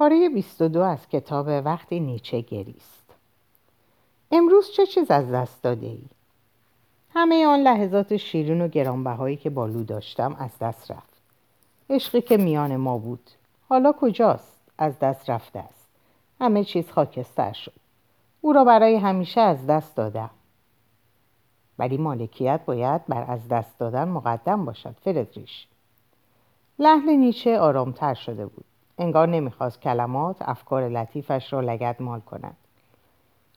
پاره 22 از کتاب وقتی نیچه گریست. امروز چه چیز از دست داده ای؟ همه آن لحظات شیرین و گرانبهایی که بالو داشتم از دست رفت. عشقی که میان ما بود. حالا کجاست؟ از دست رفته است. همه چیز خاکستر شد. او را برای همیشه از دست دادم. ولی مالکیت باید بر از دست دادن مقدم باشد فردریش لحن نیچه آرامتر شده بود. انگار نمی‌خواست کلمات افکار لطیفش را لگد مال کند.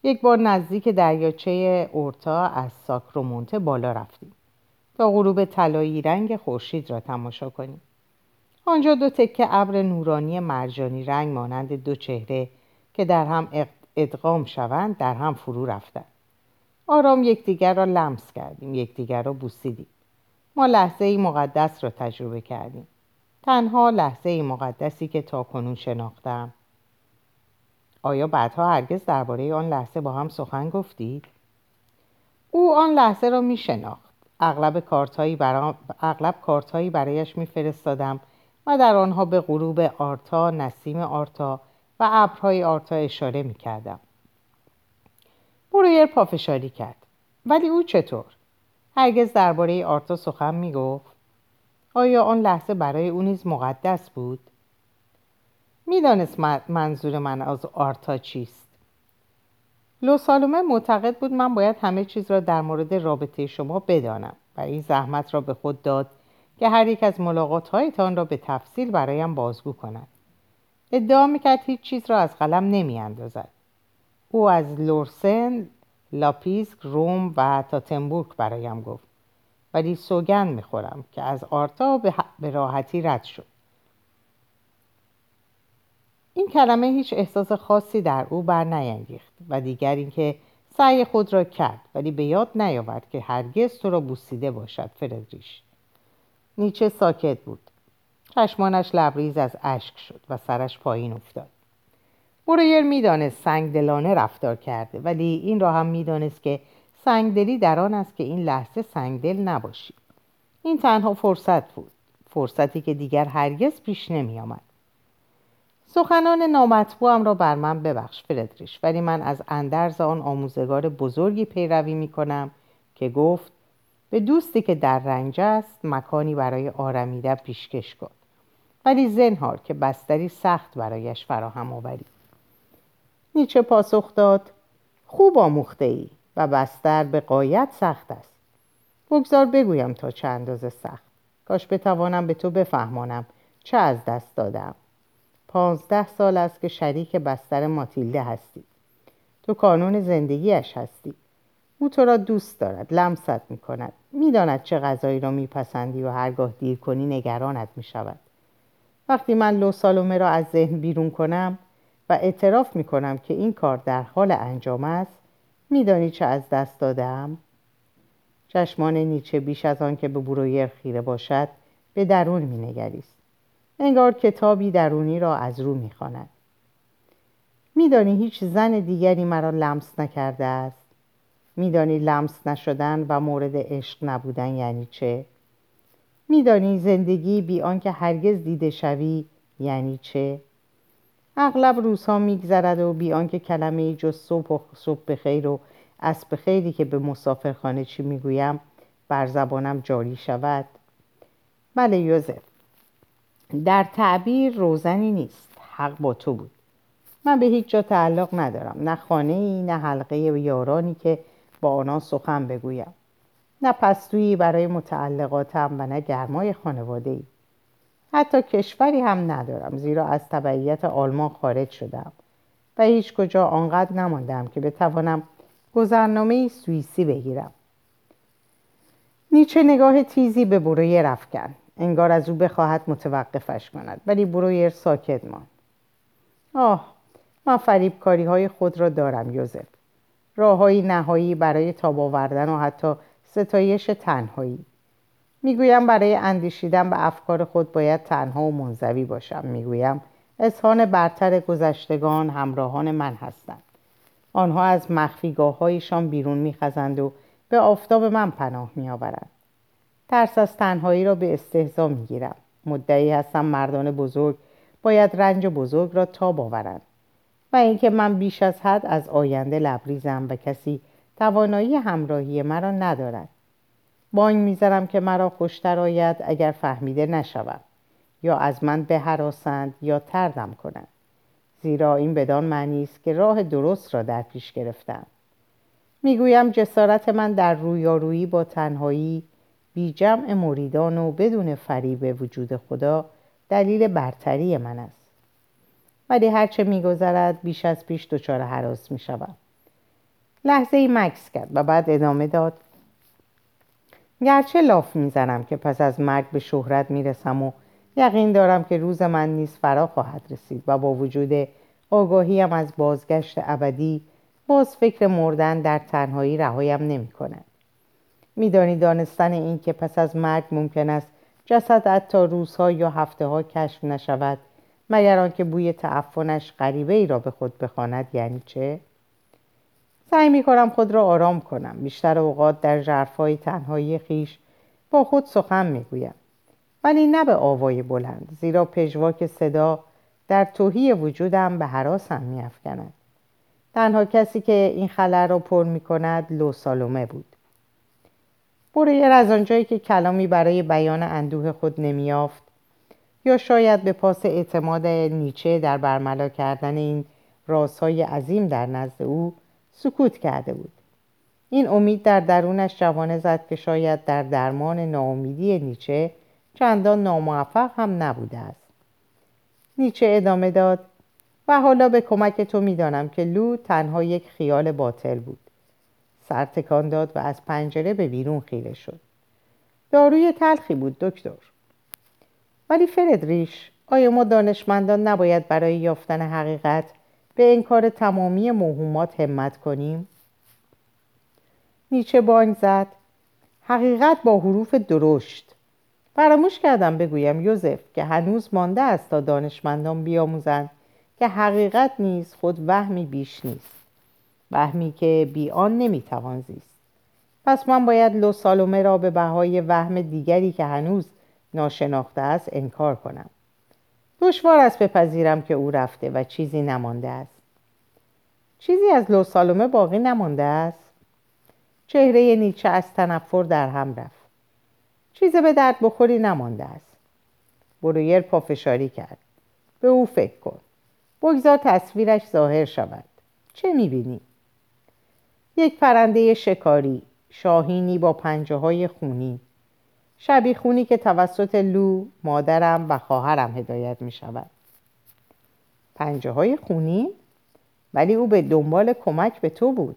یک بار نزدیک دریاچه اورتا از ساکرومونته بالا رفتیم. تا غروب طلایی رنگ خورشید را تماشا کنیم. آنجا دو تکه ابر نورانی مرجانی رنگ مانند دو چهره که در هم ادغام شوند در هم فرو رفتند. آرام یکدیگر را لمس کردیم یکدیگر را بوسیدیم. ما لحظه ای مقدس را تجربه کردیم. تنها لحظه مقدسی که تا کنون شناختم آیا بعدها هرگز درباره آن لحظه با هم سخن گفتید؟ او آن لحظه را می شناخت اغلب کارتهایی, برا... اغلب کارتهایی برایش میفرستادم و در آنها به غروب آرتا، نسیم آرتا و ابرهای آرتا اشاره می کردم. برویر پافشاری کرد. ولی او چطور؟ هرگز درباره آرتا سخن می گفت؟ آیا آن لحظه برای او نیز مقدس بود؟ می‌دانست منظور من از آرتا چیست لوسالومه معتقد بود من باید همه چیز را در مورد رابطه شما بدانم و این زحمت را به خود داد که هر یک از ملاقات هایتان را به تفصیل برایم بازگو کند ادعا می‌کرد هیچ چیز را از قلم نمی اندازد. او از لوسرن، لایپزیک، روم و تاتنبورگ برایم گفت ولی سوگند می‌خورم که از آرتا به راحتی رد شد. این کلمه هیچ احساس خاصی در او بر نینگیخت و دیگر اینکه سعی خود را کرد ولی به یاد نیاورد که هرگز تو را بوسیده باشد فردریش. نیچه ساکت بود. چشمانش لبریز از اشک شد و سرش پایین افتاد. برویر می‌دانست سنگدلانه رفتار کرده ولی این را هم می‌دانست که سنگدلی در آن است که این لحظه سنگدل نباشی این تنها فرصت بود فرصتی که دیگر هرگز پیش نمی آمد. سخنان نامطبوعم را بر من ببخش فردریش ولی من از اندرز آن آموزگار بزرگی پیروی می کنم که گفت به دوستی که در رنج است مکانی برای آرمیدن پیشکش کن. ولی زنهار که بستری سخت برایش فراهم آوری نیچه پاسخ داد خوب آموخته ای. و بستر به قایت سخت است. بگذار بگویم تا چه اندازه سخت. کاش بتوانم به تو بفهمانم چه از دست دادم. پانزده سال است که شریک بستر ماتیلده هستی. تو کانون زندگیش هستی. او تو را دوست دارد لمست می کند می‌داند چه غذایی را میپسندی و هرگاه دیر کنی نگرانت می شود وقتی من لو سالومه را از ذهن بیرون کنم و اعتراف می کنم که این کار در حال انجام است میدانی چه از دست دادم؟ چشمان نیچه بیش از آن که به برویر خیره باشد به درون می نگریست. انگار کتابی درونی را از رو می خاند. میدانی هیچ زن دیگری مرا لمس نکرده است میدانی لمس نشدن و مورد عشق نبودن یعنی چه میدانی زندگی بی آنکه هرگز دیده شوی یعنی چه اغلب روزها میگذرد و بی آنکه کلمه جز صبح و صبح بخیر و اسب خیری که به مسافرخانه چی می‌گویم بر زبانم جاری شود. بله یوزف. در تعبیر روزنی نیست حق با تو بود. من به هیچ جا تعلق ندارم نه خانه ای نه حلقه یارانی که با آنها سخن بگویم. نه پستویی برای متعلقاتم و نه گرمای خانواده ای حتی کشوری هم ندارم زیرا از تبعیت آلمان خارج شدم. و هیچ کجا آنقدر نماندم که بتوانم گذرنامه سوئیسی بگیرم. نیچه نگاه تیزی به برویر افکن انگار از او بخواهد متوقفش کند ولی برویر ساکت ماند. آه من فریبکاری های خود را دارم یوزف. راههایی نهایی برای تاب آوردن و حتی ستایش تنهایی. می‌گویم برای اندیشیدن به افکار خود باید تنها و منزوی باشم. می‌گویم اظهان برتر گذشتگان همراهان من هستند. آنها از مخفیگاه هایشان بیرون میخزند و به آفتاب من پناه میآورند. ترس از تنهایی را به استهزا می‌گیرم. مدعی هستم مردان بزرگ باید رنج بزرگ را تاب آورند و اینکه من بیش از حد از آینده لبریزم و کسی توانایی همراهی مرا ندارد. بانگ می‌زنم که مرا خوشتر آید اگر فهمیده نشوم. یا از من بهراسند یا تردم کنند. زیرا این بدان معنی است که راه درست را در پیش گرفتم. می‌گویم جسارت من در رویارویی با تنهایی بی جمع مریدان و بدون فریب وجود خدا دلیل برتری من است. ولی هرچه میگذرد بیش از پیش دچار حراس می‌شوم. لحظه ای مکس کرد و بعد ادامه داد گرچه لاف می‌زنم که پس از مرگ به شهرت می‌رسم و یقین دارم که روز من نیز فرا خواهد رسید و با وجود آگاهیم از بازگشت ابدی باز فکر مردن در تنهایی رهایم نمی کند. میدانی دانستن این که پس از مرگ ممکن است جسد حتی روزها یا هفته ها کشف نشود مگر آنکه بوی تعفنش غریبه ای را به خود بخواند یعنی چه؟ سعی می کنم خود را آرام کنم. بیشتر اوقات در جرفای تنهایی خیش با خود سخن می گویم ولی نه به آوای بلند زیرا پژواک صدا در توهی وجودم به حراسم می افکند. تنها کسی که این خلر را پر می کند لو سالومه بود. برویر از آنجایی که کلامی برای بیان اندوه خود نمیافت یا شاید به پاس اعتماد نیچه در برملا کردن این رازهای عظیم در نزد او سکوت کرده بود. این امید در درونش جوانه زد که شاید در درمان ناامیدی نیچه چندان ناموفق هم نبوده است. نیچه ادامه داد و حالا به کمک تو می‌دانم که لو تنها یک خیال باطل بود. سر تکان داد و از پنجره به بیرون خیره شد. داروی تلخی بود دکتر. ولی فردریش آیا ما دانشمندان نباید برای یافتن حقیقت به انکار تمامی موهومات همت کنیم. نیچه بانگ زد. حقیقت با حروف درشت. فراموش کردم بگویم یوزف که هنوز مانده است تا دانشمندان بیاموزند که حقیقت نیز خود وهمی بیش نیست. وهمی که بی آن نمی‌توان زیست. پس من باید لو سالومه را به بهای وهم دیگری که هنوز ناشناخته است انکار کنم. دشوار است بپذیرم که او رفته و چیزی نمانده است. چیزی از لو سالومه باقی نمانده است؟ چهره نیچه از تنفر در هم رفت. چیزی به درد بخوری نمانده است. برویر پافشاری کرد. به او فکر کن. بگذار تصویرش ظاهر شود. چه می‌بینی؟ یک پرنده شکاری شاهینی با پنجه های خونی. شبی خونی که توسط لو مادرم و خواهرم هدایت می شود پنجه های خونی؟ ولی او به دنبال کمک به تو بود.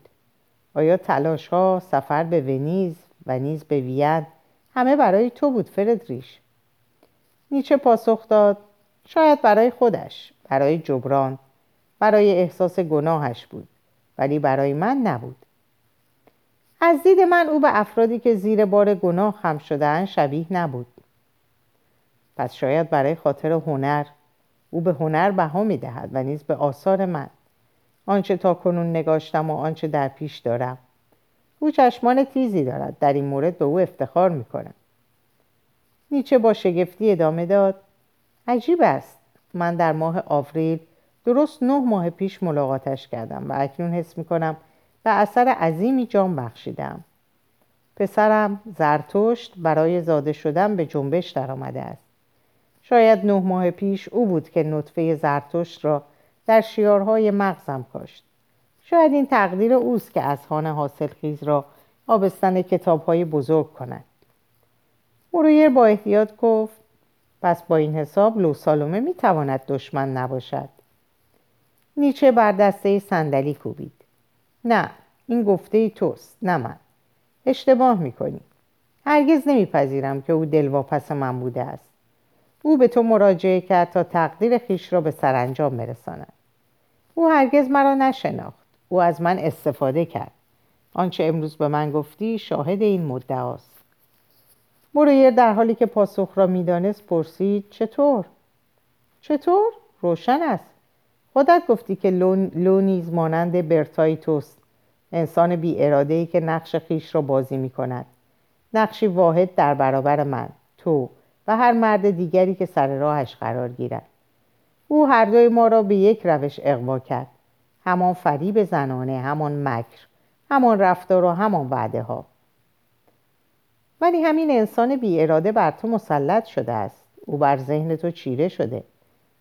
آیا تلاش ها سفر به ونیز و نیز به وین همه برای تو بود فردریش؟ نیچه پاسخ داد شاید برای خودش برای جبران برای احساس گناهش بود ولی برای من نبود. از دید من او به افرادی که زیر بار گناه خم شدن شبیه نبود. پس شاید برای خاطر هنر او به هنر بها می‌دهد و نیز به آثار من. آنچه تا کنون نگاشتم و آنچه در پیش دارم. او چشمان تیزی دارد. در این مورد به او افتخار می‌کنم. نیچه با شگفتی ادامه داد. عجیب است. من در ماه آوریل درست نه ماه پیش ملاقاتش کردم و اکنون حس می‌کنم به اثر عظیمی جان بخشیدم. پسرم زرتشت برای زاده شدن به جنبش درآمده است. شاید نه ماه پیش او بود که نطفه زرتشت را در شیارهای مغزم کاشت. شاید این تقدیر اوست که از خانه حاصل خیز را آبستن کتابهای بزرگ کند. مرویر با احتیاط گفت پس با این حساب لو سالومه می‌تواند دشمن نباشد. نیچه بر دسته صندلی کوبید. نه این گفته ای توست نه من. اشتباه می‌کنی. هرگز نمیپذیرم که او دلواپس من بوده است. او به تو مراجعه کرد تا تقدیر خیش را به سرانجام برساند. او هرگز مرا نشناخت. او از من استفاده کرد. آنچه امروز به من گفتی شاهد این مدعاست مرویر در حالی که پاسخ را می‌دانست پرسید چطور؟ چطور؟ روشن است. خودت گفتی که لو, نیز مانند برتای توست انسان بی ای که نقش خیش را بازی می کند نقشی واحد در برابر من تو و هر مرد دیگری که سر راهش قرار گیرد. او هر دوی ما را به یک روش اقوا کرد. همان فریب زنانه همان مکر همان رفتار و همان وعده ها ولی همین انسان بی اراده بر تو مسلط شده است. او بر ذهن تو چیره شده.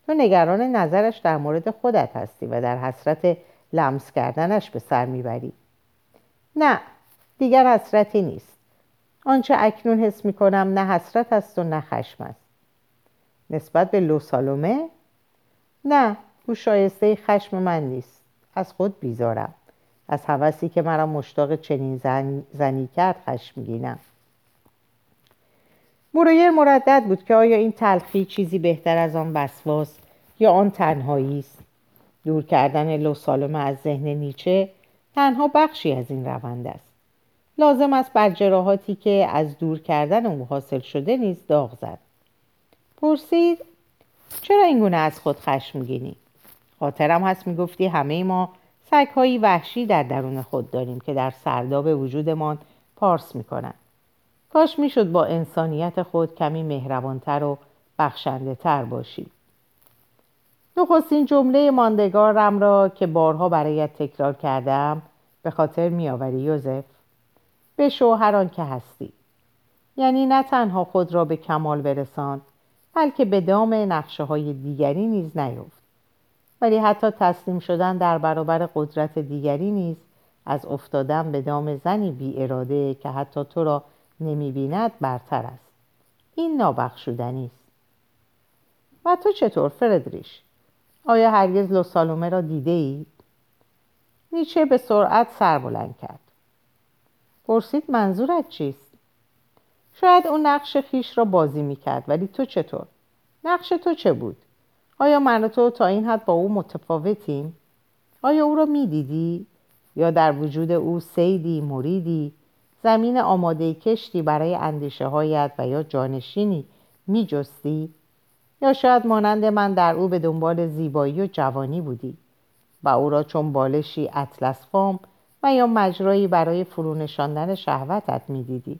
تو نگران نظرش در مورد خودت هستی و در حسرت لمس کردنش به سر می‌بری. نه دیگر حسرتی نیست. آنچه اکنون حس می‌کنم نه حسرت است و نه خشم است. نسبت به لوسالومه نه او شایسته خشم من نیست. از خود بیزارم. از حوثی که مرا مشتاق چنین زن... زنی کرد خشمگینم. برویر مردد بود که آیا این تلخی چیزی بهتر از آن وسواس یا آن تنهایی است؟ دور کردن لوسالومه از ذهن نیچه تنها بخشی از این روند است. لازم است بر جراحاتی که از دور کردن او حاصل شده نیز داغ زد. پرسید چرا اینگونه از خود خشم میگینی؟ خاطرم هست می‌گفتی همه ما سگهایی وحشی در درون خود داریم که در سرداب وجودمان پارس می‌کنند. کاش می‌شد با انسانیت خود کمی مهربانتر و بخشنده تر باشی. نخستین جمله ماندگارم را که بارها برایت تکرار کردم به خاطر میآوری یوزف به شوهران که هستی. یعنی نه تنها خود را به کمال برسان بلکه به دام نقشه های دیگری نیز نیفت ولی حتی تسلیم شدن در برابر قدرت دیگری نیز از افتادن به دام زنی بی اراده که حتی تو را نمی بیند برتر است این نابخشودنی است و تو چطور فردریش آیا هرگز لوسالومه را دیده ای؟ نیچه به سرعت سر بلند کرد پرسید منظورت چیست؟ شاید اون نقش خیش را بازی می‌کرد ولی تو چطور؟ نقش تو چه بود؟ آیا من و تو تا این حد با او متفاوتیم؟ آیا او را می‌دیدی؟ یا در وجود او سیدی، مریدی، زمین آماده کشتی برای اندیشه هایت و یا جانشینی میجستی؟ یا شاید مانند من در او به دنبال زیبایی و جوانی بودی و او را چون بالشی اطلس فام و یا مجرایی برای فرونشاندن شهوتت می‌دیدی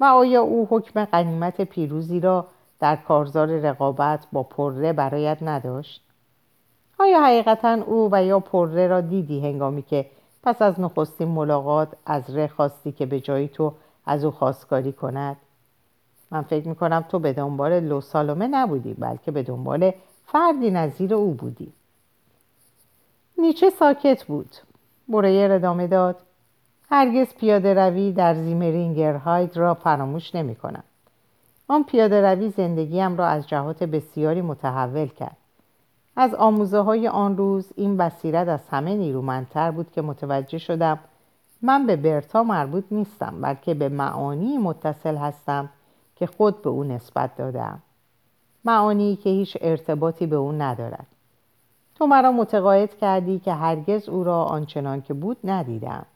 و آیا او حکم قنیمت پیروزی را در کارزار رقابت با پره برایت نداشت؟ آیا حقیقتا او و یا پره را دیدی هنگامی که پس از نخستین ملاقات از ره خواستی که به جایی تو از او خواستگاری کند؟ من فکر می‌کنم تو به دنبال لوسالومه نبودی بلکه به دنبال فردی نظیر او بودی نیچه ساکت بود برویر ادامه داد هرگز پیاده روی در زیمرینگرهاید را فراموش نمی کنم. آن پیاده روی زندگیم را از جهات بسیاری متحول کرد. از آموزه های آن روز این بصیرت از همه نیرومندتر بود که متوجه شدم من به برتا مربوط نیستم بلکه به معانی متصل هستم که خود به او نسبت دادم. معانی که هیچ ارتباطی به او ندارد. تو مرا متقاعد کردی که هرگز او را آنچنان که بود ندیدم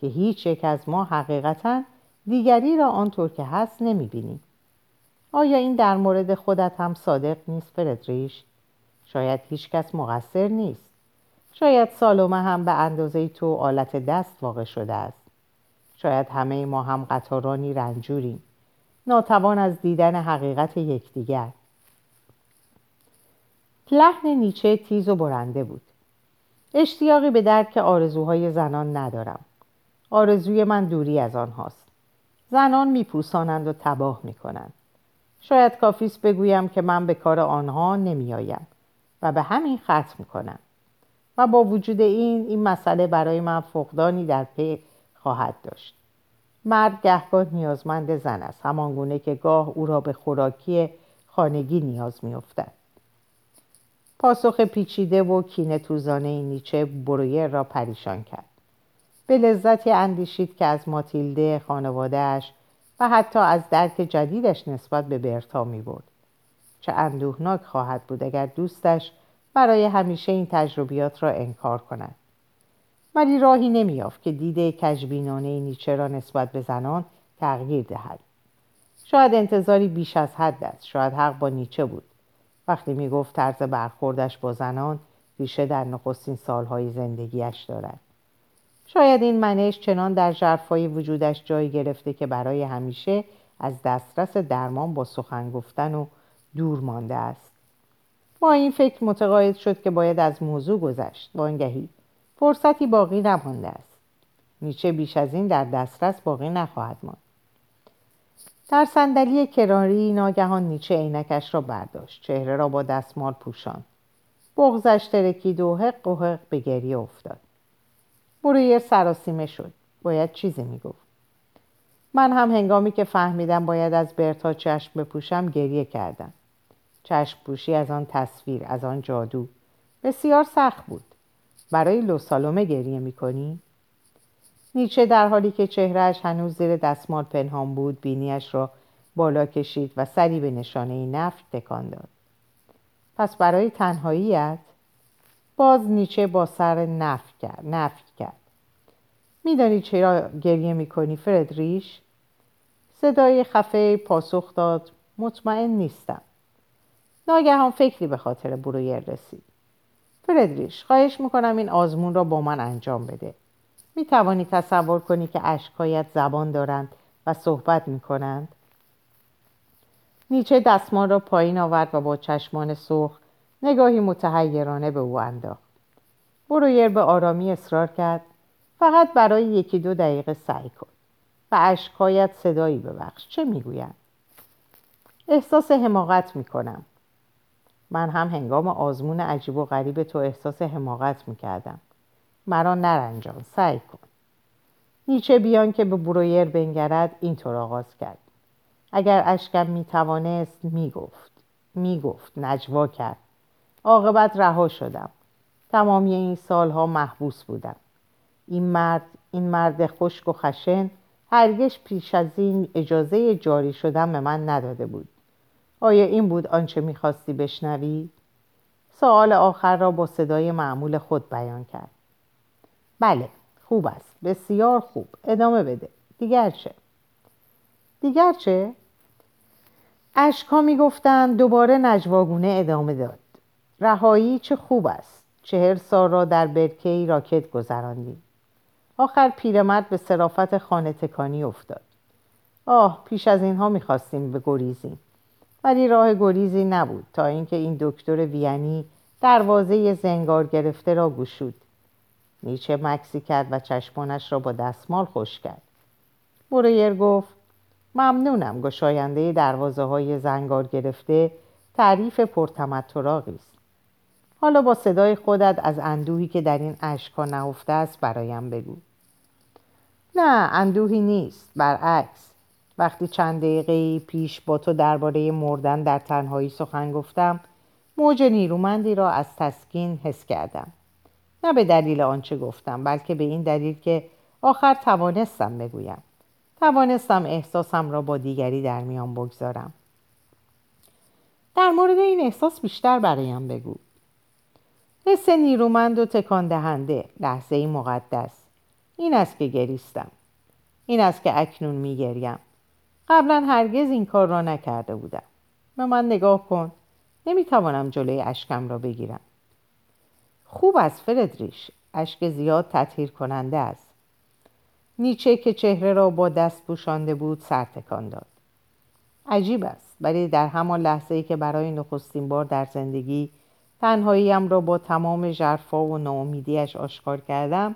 که هیچ یک از ما حقیقتا دیگری را آنطور که هست نمی‌بینیم. آیا این در مورد خودت هم صادق نیست فردریش؟ شاید هیچ کس مقصر نیست. شاید سالومه هم به اندازه تو آلت دست واقع شده است. شاید همه ما هم قطارانی رنجوریم. ناتوان از دیدن حقیقت یکدیگر. لحن نیچه تیز و برنده بود. اشتیاقی به درک آرزوهای زنان ندارم. آرزوی من دوری از آنهاست. زنان میپوسانند و تباه می‌کنند. شاید کافیست بگویم که من به کار آنها نمیآیم. و به همین ختم می‌کنم. و با وجود این این مسئله برای من فقدانی در پی خواهد داشت. مرد گهگاه نیازمند زن است همان گونه که گاه او را به خوراکی خانگی نیاز میافتد. پاسخ پیچیده و کینه توزانه نیچه برویر را پریشان کرد. به لذتی اندیشید که از ماتیلده خانوادهش و حتی از درک جدیدش نسبت به برتا می برد. چه اندوهناک خواهد بود اگر دوستش برای همیشه این تجربیات را انکار کند. ولی راهی نمیافت که دید کجبینانه نیچه را نسبت به زنان تغییر دهد. شاید انتظاری بیش از حد است. شاید حق با نیچه بود. وقتی می گفت طرز برخوردش با زنان ریشه در نخستین سالهای زندگیش دارد. شاید این منش چنان در جرفای وجودش جای گرفته که برای همیشه از دسترس درمان با سخن گفتن و دور مانده است. با این فکر متقاعد شد که باید از موضوع گذشت. وانگهی فرصتی باقی نمانده است. نیچه بیش از این در دسترس باقی نخواهد ماند. در صندلی کراری ناگهان نیچه عینکش را برداشت. چهره را با دستمال پوشان بغزش ترکید و حق و حق به گریه افتاد. برویر سراسیمه شد. باید چیزی می‌گفت. من هم هنگامی که فهمیدم باید از برتا چشم بپوشم گریه کردم. چشم پوشی از آن تصویر از آن جادو. بسیار سخت بود. برای لوسالومه گریه می‌کنی؟ نیچه در حالی که چهرهش هنوز زیر دستمال پنهان بود بینیش را بالا کشید و سری به نشانه نفت تکان داد. پس برای تنهاییت باز نیچه با سر نفی کرد نفی کرد. میدانی چرا گریه می‌کنی فردریش؟ صدای خفه پاسخ داد مطمئن نیستم. ناگهان فکری به خاطر برویر رسید. فردریش خواهش می‌کنم این آزمون را با من انجام بده. می توانی تصور کنی که اشکایت زبان دارند و صحبت می کنند؟ نیچه دستمان را پایین آورد و با چشمان سرخ نگاهی متحیرانه به او انداخت. برویر به آرامی اصرار کرد. فقط برای یکی دو دقیقه سعی کن و اشکایت صدایی ببخش. چه می‌گویند؟ احساس حماقت می‌کنم. من هم هنگام آزمون عجیب و غریب تو احساس حماقت می‌کردم. مرا نرنجان سعی کن. نیچه بیان که به برویر بنگرد اینطور آغاز کرد. اگر اشکم می‌توانست می‌گفت. می‌گفت نجوا کرد. عاقبت رها شدم. تمامی این سالها محبوس بودم. این مرد این مرد خشک و خشن هرگز پیش از این اجازه جاری شدن به من نداده بود. آیا این بود آنچه می‌خواستی بشنوی؟ سوال آخر را با صدای معمول خود بیان کرد. بله خوب است. بسیار خوب. ادامه بده. دیگر چه؟ دیگر چه؟ اشکا می‌گفتند دوباره نجواگونه ادامه داد. رهایی چه خوب است. چهر سال را در برکه راکت گذراندیم آخر پیرمرد به صرافت خانه تکانی افتاد. آه پیش از اینها می‌خواستیم به گریزیم ولی راه گریزی نبود تا اینکه این دکتر وینی دروازه زنگار گرفته را گشود. نیچه مکسی کرد و چشمانش را با دستمال خوش کرد. برویر گفت ممنونم گشاینده دروازه های زنگار گرفته تعریف پرتمطراقی است. حالا با صدای خودت از اندوهی که در این اشکها نهفته است برایم بگو. نه اندوهی نیست برعکس. وقتی چند دقیقه پیش با تو درباره مردن در تنهایی سخن گفتم موج نیرومندی را از تسکین حس کردم. نه به دلیل آنچه گفتم بلکه به این دلیل که آخر توانستم بگویم. توانستم احساسم را با دیگری در میان بگذارم. در مورد این احساس بیشتر برایم بگو. حس نیرومند و تکان دهنده لحظه مقدس. این است که گریستم. این است که اکنون میگریم. قبلا هرگز این کار را نکرده بودم. به من نگاه کن. نمی‌توانم جلوی اشکم را بگیرم. خوب است فردریش. اشک زیاد تطهیر کننده است. نیچه که چهره را با دست پوشانده بود سر تکان داد. عجیب است ولی در همان لحظه ای که برای نخستین بار در زندگی تنهاییم را با تمام جرفا و ناامیدیش آشکار کردم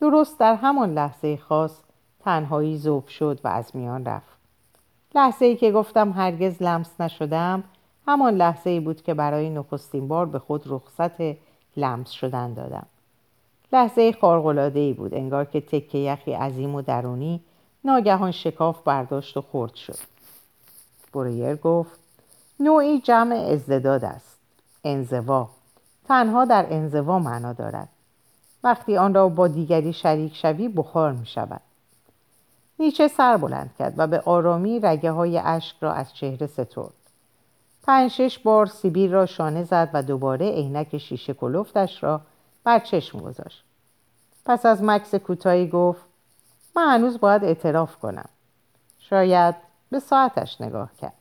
درست در همان لحظه خاص تنهایی زوب شد و از میان رفت. لحظه ای که گفتم هرگز لمس نشدم همان لحظه ای بود که برای نخستین بار به خود رخصت لمس شدن دادم. لحظه خارقلاده ای بود انگار که تکه یخی عظیم و درونی ناگهان شکاف برداشت و خرد شد. برویر گفت نوعی جمع ازداداد است. انزوا. تنها در انزوا معنا دارد. وقتی آن را با دیگری شریک شوی بخار می شود نیچه سر بلند کرد و به آرامی رگه های اشک را از چهره سترد. پنج شش بار سیبیر را شانه زد و دوباره عینک شیشه کلفتش را بر چشم گذاشت. پس از مکس کوتاهی گفت من هنوز باید اعتراف کنم. شاید به ساعتش نگاه کرد.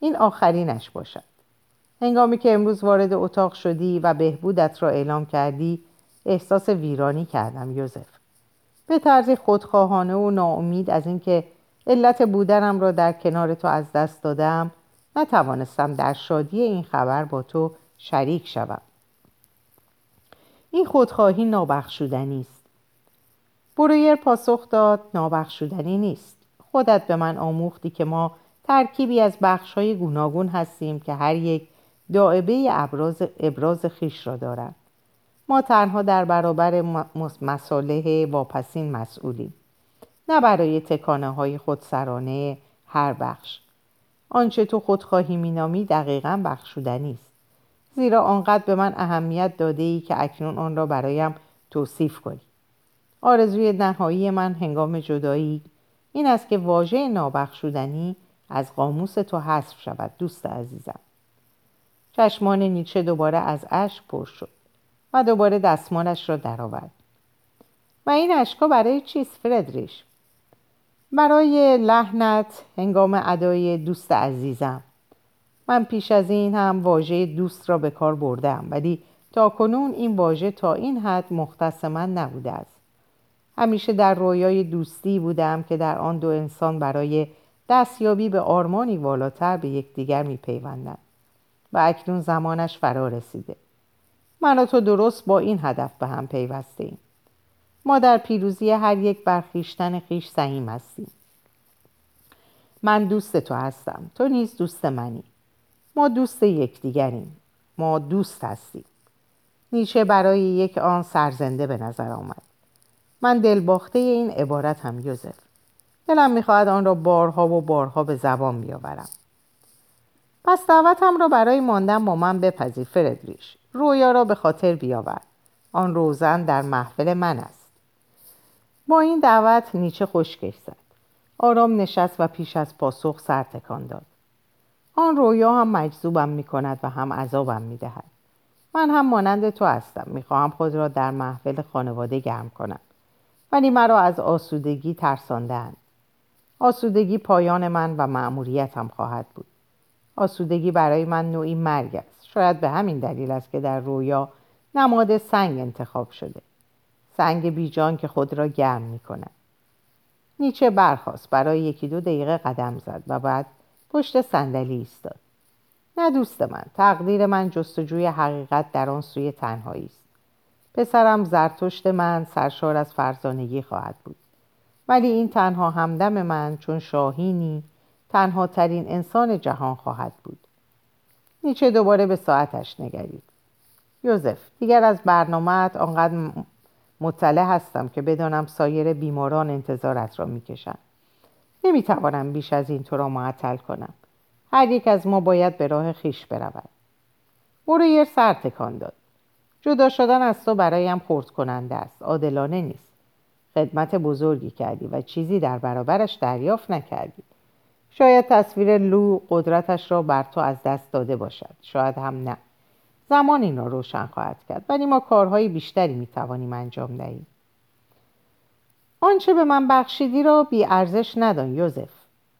این آخرینش باشد. هنگامی که امروز وارد اتاق شدی و بهبودت را اعلام کردی احساس ویرانی کردم یوزف. به طرز خودخواهانه و ناامید از اینکه علت بودنم را در کنار تو از دست دادم نتوانستم در شادی این خبر با تو شریک شوم. این خودخواهی نابخشودنی است. برویر پاسخ داد نابخشودنی نیست. خودت به من آموختی که ما ترکیبی از بخش های گوناگون هستیم که هر یک دائبه ابراز, ابراز خیش را دارند. ما تنها در برابر مساله واپسین مسئولیم نه برای تکانه های خودسرانه هر بخش. آنچه تو خودخواهی مینامی دقیقا بخشودنی است زیرا آنقدر به من اهمیت داده ای که اکنون آن را برایم توصیف کنی. آرزوی نهایی من هنگام جدایی این است که واژه نابخشودنی از قاموس تو حذف شود دوست عزیزم. چشمان نیچه دوباره از اشک پر شد. و دوباره دستمالش را درآورد. و این اشکا برای چیست فردریش؟ برای لحنت هنگام ادای دوست عزیزم. من پیش از این هم واژه دوست را به کار بردم ولی تا کنون این واژه تا این حد مختص من نبوده است. همیشه در رویای دوستی بودم که در آن دو انسان برای دستیابی به آرمانی والاتر به یکدیگر میپیوندند. و اکنون زمانش فرا رسیده. من و تو درست با این هدف به هم پیوسته ایم ما در پیروزی هر یک برخیشتن خیش سهیم هستیم. من دوست تو هستم. تو نیز دوست منی. ما دوست یکدیگریم. ما دوست هستیم. نیچه برای یک آن سرزنده به نظر آمد. من دلباخته این عبارت هم یوزف. دلم می‌خواهد آن را بارها و بارها به زبان بیاورم. پس دعوتم را برای ماندن با من بپذیر فردریش رویا را به خاطر بیاور. آن روزن در محفل من است. با این دعوت نیچه خشکش زد. آرام نشست و پیش از پاسخ سر تکان داد. آن رویا هم مجذوبم می کند و هم عذابم می دهد. من هم مانند تو هستم. می خواهم خود را در محفل خانواده گرم کنم. ولی مرا از آسودگی ترساندند آسودگی پایان من و مأموریتم خواهد بود. آسودگی برای من نوعی مرگ شاید به همین دلیل است که در رویا نماد سنگ انتخاب شده. سنگ بیجان که خود را گرم می کند نیچه برخواست برای یکی دو دقیقه قدم زد و بعد پشت صندلی ایستاد. نه دوست من تقدیر من جستجوی حقیقت در آن سوی تنهایی است. پسرم زرتشت من سرشار از فرزانگی خواهد بود. ولی این تنها همدم من چون شاهینی تنها ترین انسان جهان خواهد بود. نیچه دوباره به ساعتش نگرید. یوزف دیگر از برنامهت آنقدر مطلع هستم که بدانم سایر بیماران انتظارت را می‌کشند نمی‌توانم بیش از این تو را معطل کنم. هر یک از ما باید به راه خیش برود. مرویر سر تکان داد. جدا شدن از تو برایم خورد کننده است. عادلانه نیست. خدمت بزرگی کردی و چیزی در برابرش دریافت نکردی. شاید تصویر لو قدرتش را بر تو از دست داده باشد. شاید هم نه. زمان این را روشن خواهد کرد ولی ما کارهای بیشتری می‌توانیم انجام دهیم. آنچه به من بخشیدی را بی ارزش ندان یوزف.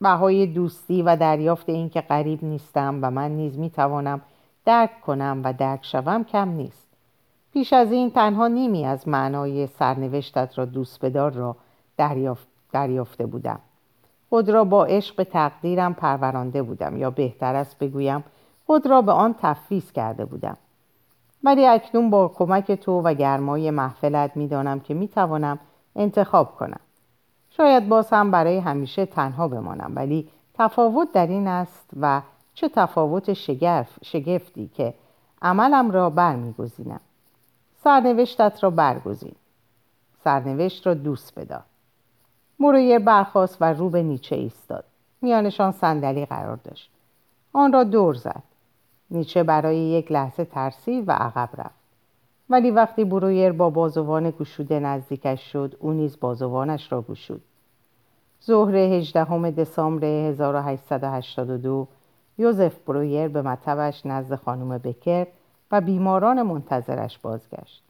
بهای دوستی و دریافت اینکه غریب نیستم و من نیز می‌توانم درک کنم و درک شوم کم نیست. پیش از این تنها نیمی از معنای سرنوشتت را دوست بدار را دریافت دریافته بودم. خود را با عشق تقدیرم پرورانده بودم یا بهتر است بگویم خود را به آن تفویض کرده بودم. ولی اکنون با کمک تو و گرمای محفلت می‌دانم که می‌توانم انتخاب کنم. شاید باز هم برای همیشه تنها بمانم ولی تفاوت در این است و چه تفاوت شگرف شگفتی که عملم را برمیگزینم. سرنوشتت را برگزین. سرنوشت را دوست بدار. مرویر برخواست و رو به نیچه ایستاد. میانشان صندلی قرار داشت. آن را دور زد. نیچه برای یک لحظه ترسید و عقب رفت. ولی وقتی برویر با بازوان گشوده نزدیکش شد او نیز بازوانش را گشود. ظهر 18 دسامبر 1882 یوزف برویر به مطبش نزد خانم بکر و بیماران منتظرش بازگشت.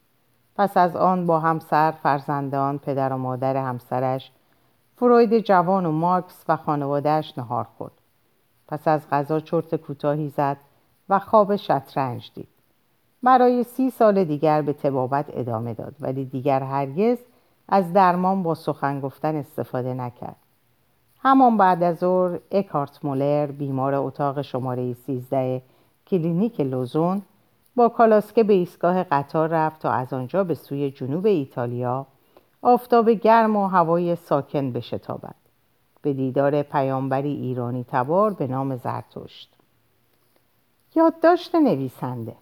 پس از آن با همسر فرزندان پدر و مادر همسرش فروید جوان و ماکس و خانوادهش نهار خورد. پس از غذا چرت کوتاهی زد و خواب شطرنج دید. برای سی سال دیگر به طبابت ادامه داد ولی دیگر هرگز از درمان با سخن گفتن استفاده نکرد. همان بعد از ظهر اکارت مولر بیمار اتاق شماره 13 کلینیک لوزون با کالسکه به ایستگاه قطار رفت تا از آنجا به سوی جنوب ایتالیا آفتاب گرم و هوای ساکن بشتابد به دیدار پیامبری ایرانی تبار به نام زرتشت. یادداشت نویسنده.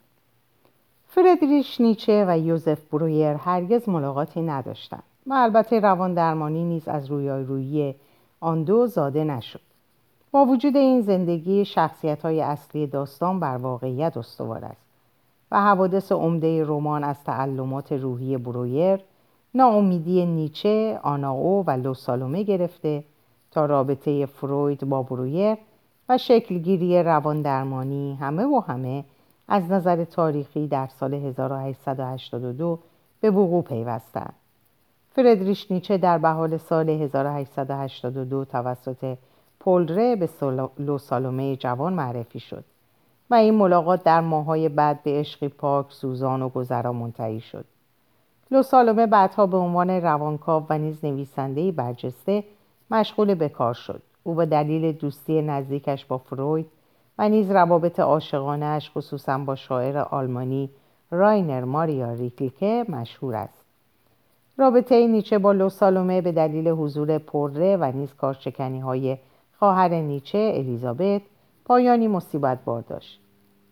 فردریش نیچه و یوزف برویر هرگز ملاقاتی نداشتند و البته روان درمانی نیز از رویارویی آن دو زاده نشد. با وجود این زندگی شخصیت های اصلی داستان بر واقعیت استوار است و حوادث عمده رمان از تعلمات روحی برویر ناامیدی نیچه، آناو و لوسالومه گرفته تا رابطه فروید با برویر و شکلگیری روان درمانی همه و همه از نظر تاریخی در سال 1882 به وقوع پیوستند. فردریش نیچه در بهار سال 1882 توسط پولره به لوسالومه جوان معرفی شد و این ملاقات در ماهای بعد به عشقی پاک، سوزان و گذرا منتهی شد. لوسالومه بعدها به عنوان روانکاو و نیز نویسندهی برجسته مشغول به کار شد. او به دلیل دوستی نزدیکش با فروید و نیز روابط عاشقانهاش خصوصا با شاعر آلمانی راینر ماریا ریکلیکه مشهور است. رابطه نیچه با لوسالومه به دلیل حضور پره و نیز کارشکنی های خواهر نیچه الیزابت پایانی مصیبت بار داشت.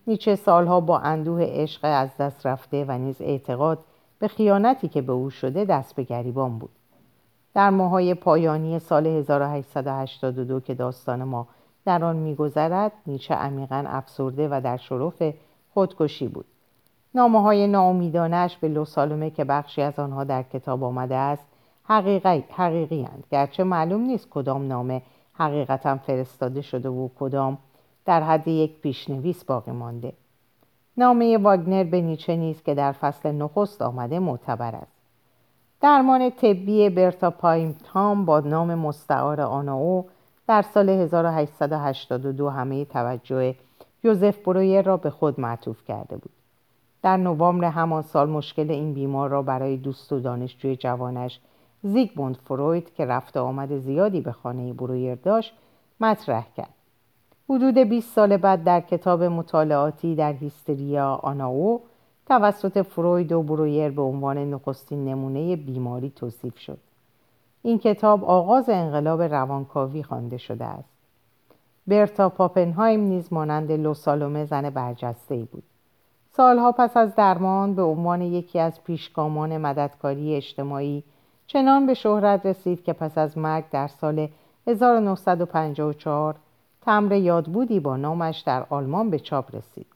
نیچه سالها با اندوه عشق از دست رفته و نیز اعتقاد به خیانتی که به او شده دست به گریبان بود. در ماهای پایانی سال 1882 که داستان ما در آن میگذرد نیچه عمیقا افسرده و در شرف خودکشی بود نامه های ناامیدانش به لوسالومه که بخشی از آنها در کتاب آمده است حقیقی, هند. گرچه معلوم نیست کدام نامه حقیقتا فرستاده شده و کدام در حد یک پیشنویس باقی مانده نامه واگنر به نیچه نیست که در فصل نخست آمده معتبر است درمان طبی برتا پایمتام با نام مستعار آناو در سال 1882 همه توجه یوزف برویر را به خود معطوف کرده بود. در نوامبر همان سال مشکل این بیمار را برای دوست و دانشجوی جوانش زیگموند فروید که رفت آمد زیادی به خانه برویر داشت مطرح کرد. حدود 20 سال بعد در کتاب مطالعاتی در هیستریا آناو توسط فروید و برویر به عنوان نخستین نمونه بیماری توصیف شد. این کتاب آغاز انقلاب روانکاوی خوانده شده است. برتا پاپنهایم نیز مانند لوسالومه زن برجسته ای بود. سالها پس از درمان به عنوان یکی از پیشگامان مددکاری اجتماعی چنان به شهرت رسید که پس از مرگ در سال 1954 تمر یادبودی با نامش در آلمان به چاپ رسید.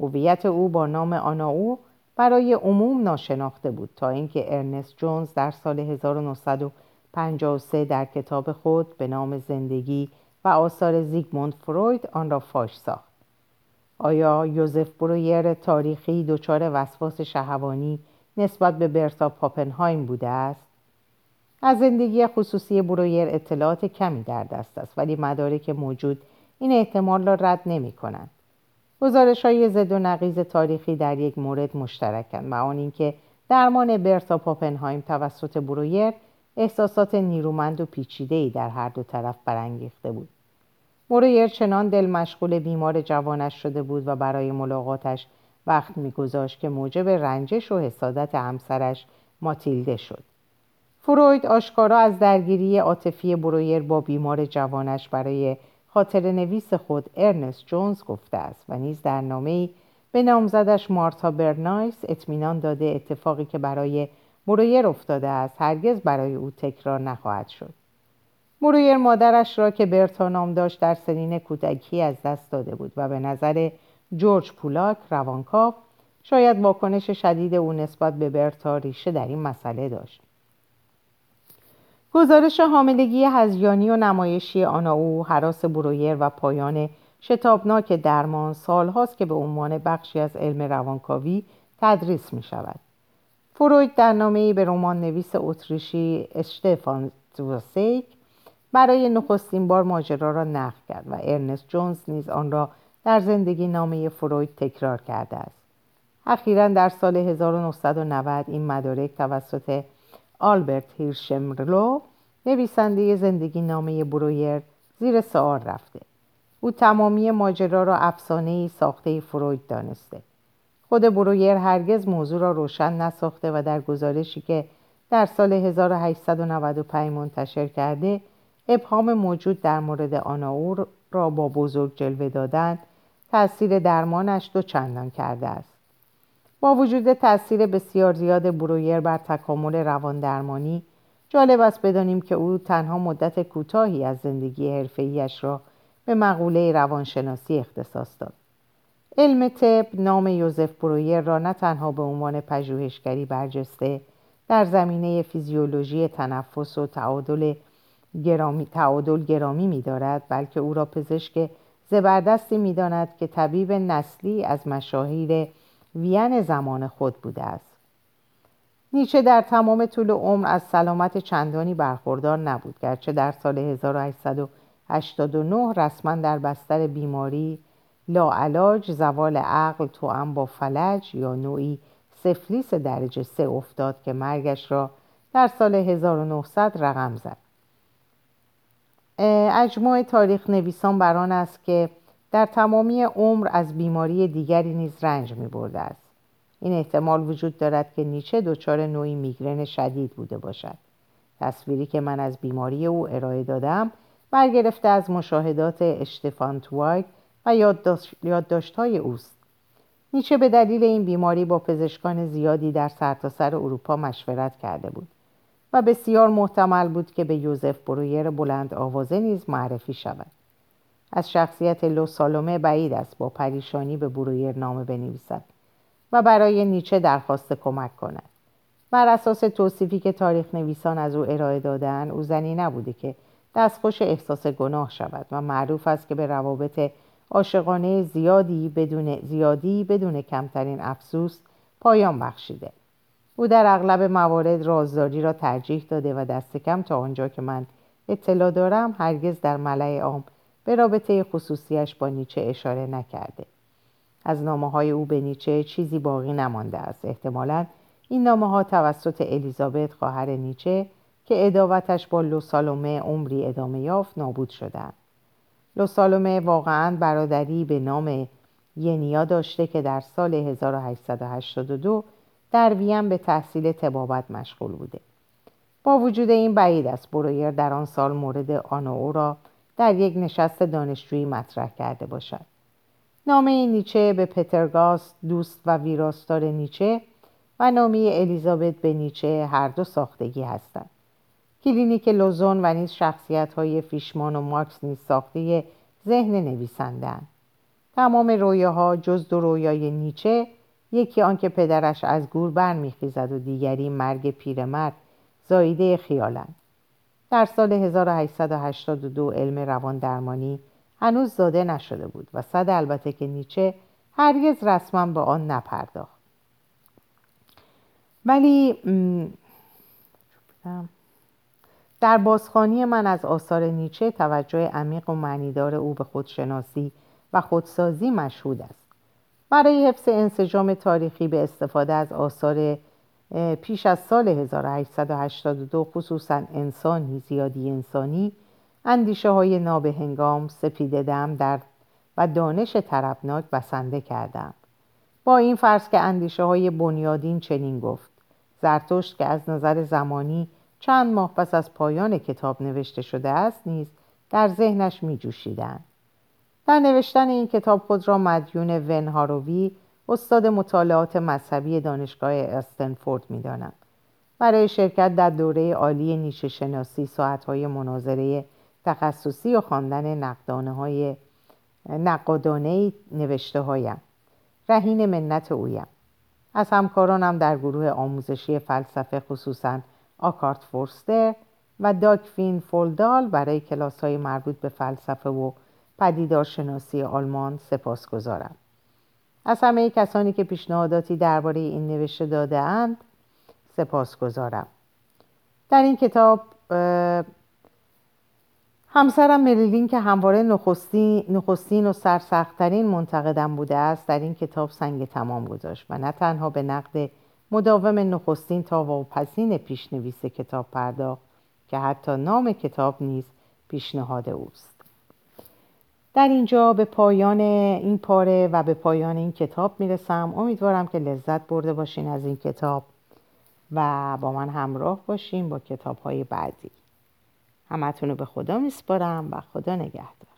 هویت او با نام آناو برای عموم ناشناخته بود تا اینکه ارنست جونز در سال 1953 در کتاب خود به نام زندگی و آثار زیگموند فروید آن را فاش ساخت. آیا یوزف برویر تاریخی دچار وسواس شهوانی نسبت به برتا پاپنهایم بوده است؟ از زندگی خصوصی برویر اطلاعات کمی در دست است ولی مدارک موجود این احتمال را رد نمی کنند. گزارش های زد و نقیز تاریخی در یک مورد مشترکند و آن اینکه درمان برتا پاپنهایم توسط برویر احساسات نیرومند و ای در هر دو طرف برانگیخته بود برویر چنان دل مشغول بیمار جوانش شده بود و برای ملاقاتش وقت میگذاشت که موجب رنجش و حسادت همسرش ماتیلده شد فروید آشکارا از درگیری عاطفی برویر با بیمار جوانش برای خاطر نویس خود ارنست جونز گفته است و نیز در نامه به نامزدش مارتا برنایس اطمینان داده اتفاقی که برای مرویر افتاده است هرگز برای او تکرار نخواهد شد. مرویر مادرش را که برتا نام داشت در سنین کودکی از دست داده بود و به نظر جورج پولاک روانکاو شاید واکنش شدید او نسبت به برتا ریشه در این مسئله داشت. گزارش حاملگی هزیانی و نمایشی آنا او حراس برویر و پایان شتابناک درمان سالهاست که به عنوان بخشی از علم روانکاوی تدریس می شود. فروید در نامه به رمان نویس اتریشی اشتفان توسیک برای نخستین بار ماجرا را نقل کرد و ارنست جونز نیز آن را در زندگی نامه فروید تکرار کرده است. اخیرا در سال 1990 این مدارک توسط آلبرت هیرشمرلو نویسنده زندگی نامه برویر زیر سوال رفته. او تمامی ماجرا را افسانه ساخته فروید دانسته. خود برویر هرگز موضوع را روشن نساخته و در گزارشی که در سال 1895 منتشر کرده ابهام موجود در مورد آناور را با بزرگ جلوه دادن تاثیر درمانش دو چندان کرده است. با وجود تاثیر بسیار زیاد برویر بر تکامل روان درمانی جالب است بدانیم که او تنها مدت کوتاهی از زندگی حرفه‌ایش را به مقوله روانشناسی اختصاص داد. علم طب نام یوزف برویر را نه تنها به عنوان پژوهشگری برجسته در زمینه فیزیولوژی تنفس و تعادل گرامی, تعادل گرامی می دارد بلکه او را پزشک زبردستی می داند که طبیب نسلی از مشاهیر وین زمان خود بوده است. نیچه در تمام طول عمر از سلامت چندانی برخوردار نبود گرچه در سال 1889 رسما در بستر بیماری لاعلاج زوال عقل توأم با فلج یا نوعی سفلیس درجه سه افتاد که مرگش را در سال 1900 رقم زد. اجماع تاریخ نویسان بران است که در تمامی عمر از بیماری دیگری نیز رنج می برده است. این احتمال وجود دارد که نیچه دچار نوعی میگرن شدید بوده باشد. تصویری که من از بیماری او ارائه دادم برگرفته از مشاهدات اشتفان توایگ و یادداشت های اوست. نیچه به دلیل این بیماری با پزشکان زیادی در سرتاسر سر اروپا مشورت کرده بود و بسیار محتمل بود که به یوزف برویر بلند آوازه نیز معرفی شود. از شخصیت لو سالومه بعید است با پریشانی به برویر نامه بنویسد و برای نیچه درخواست کمک کند. بر اساس توصیفی که تاریخ نویسان از او ارائه دادن او زنی نبوده که دستخوش احساس گناه شود و معروف است که به روابط عاشقانه زیادی بدون زیادی بدون کمترین افسوس پایان بخشیده. او در اغلب موارد رازداری را ترجیح داده و دست کم تا آنجا که من اطلاع دارم هرگز در ملع عام به رابطه خصوصیش با نیچه اشاره نکرده. از نامه های او به نیچه چیزی باقی نمانده است. احتمالا این نامه ها توسط الیزابت خواهر نیچه که اداوتش با لوسالومه عمری ادامه یافت نابود شدند. لوسالومه واقعا برادری به نام ینیا داشته که در سال 1882 در وین به تحصیل تبابت مشغول بوده. با وجود این بعید است برویر در آن سال مورد آنو را در یک نشست دانشجویی مطرح کرده باشد. نامه نیچه به پترگاست دوست و ویراستار نیچه و نامه الیزابت به نیچه هر دو ساختگی هستند. کلینیک لوزون و نیز شخصیت های فیشمان و مارکس نیز ساخته ذهن نویسندن تمام رویاها جز دو رویای نیچه یکی آنکه پدرش از گور برمیخیزد و دیگری مرگ پیرمرد زاییده خیالند. در سال 1882 علم روان درمانی هنوز زاده نشده بود و صد البته که نیچه هرگز رسما به آن نپرداخت. ولی در بازخانی من از آثار نیچه توجه عمیق و معنیدار او به خودشناسی و خودسازی مشهود است. برای حفظ انسجام تاریخی به استفاده از آثار پیش از سال 1882 خصوصا انسانی زیادی انسانی اندیشه های نابهنگام سپید دم در و دانش طربناک بسنده کردم با این فرض که اندیشه های بنیادین چنین گفت زرتشت که از نظر زمانی چند ماه پس از پایان کتاب نوشته شده است نیز در ذهنش می جوشیدن. در نوشتن این کتاب خود را مدیون ون هاروی استاد مطالعات مذهبی دانشگاه استنفورد می دانم. برای شرکت در دوره عالی نیشه شناسی ساعتهای مناظره تخصصی و خواندن نقدانه های نقادانه نوشته هایم رهین منت اویم از همکارانم در گروه آموزشی فلسفه خصوصا آکارت فورستر و داکفین فولدال برای کلاس های مربوط به فلسفه و پدیدارشناسی آلمان سپاس گذارم. از همه کسانی که پیشنهاداتی درباره این نوشته داده اند سپاس گذارم. در این کتاب همسرم مریلین که همواره نخستین, نخستین و سرسختترین منتقدم بوده است در این کتاب سنگ تمام گذاشت و نه تنها به نقد مداوم نخستین تا واپسین پیشنویس کتاب پرداخت که حتی نام کتاب نیز پیشنهاد اوست در اینجا به پایان این پاره و به پایان این کتاب می‌رسم. امیدوارم که لذت برده باشین از این کتاب و با من همراه باشین با کتاب های بعدی. همتون رو به خدا میسپارم و خدا نگهدار.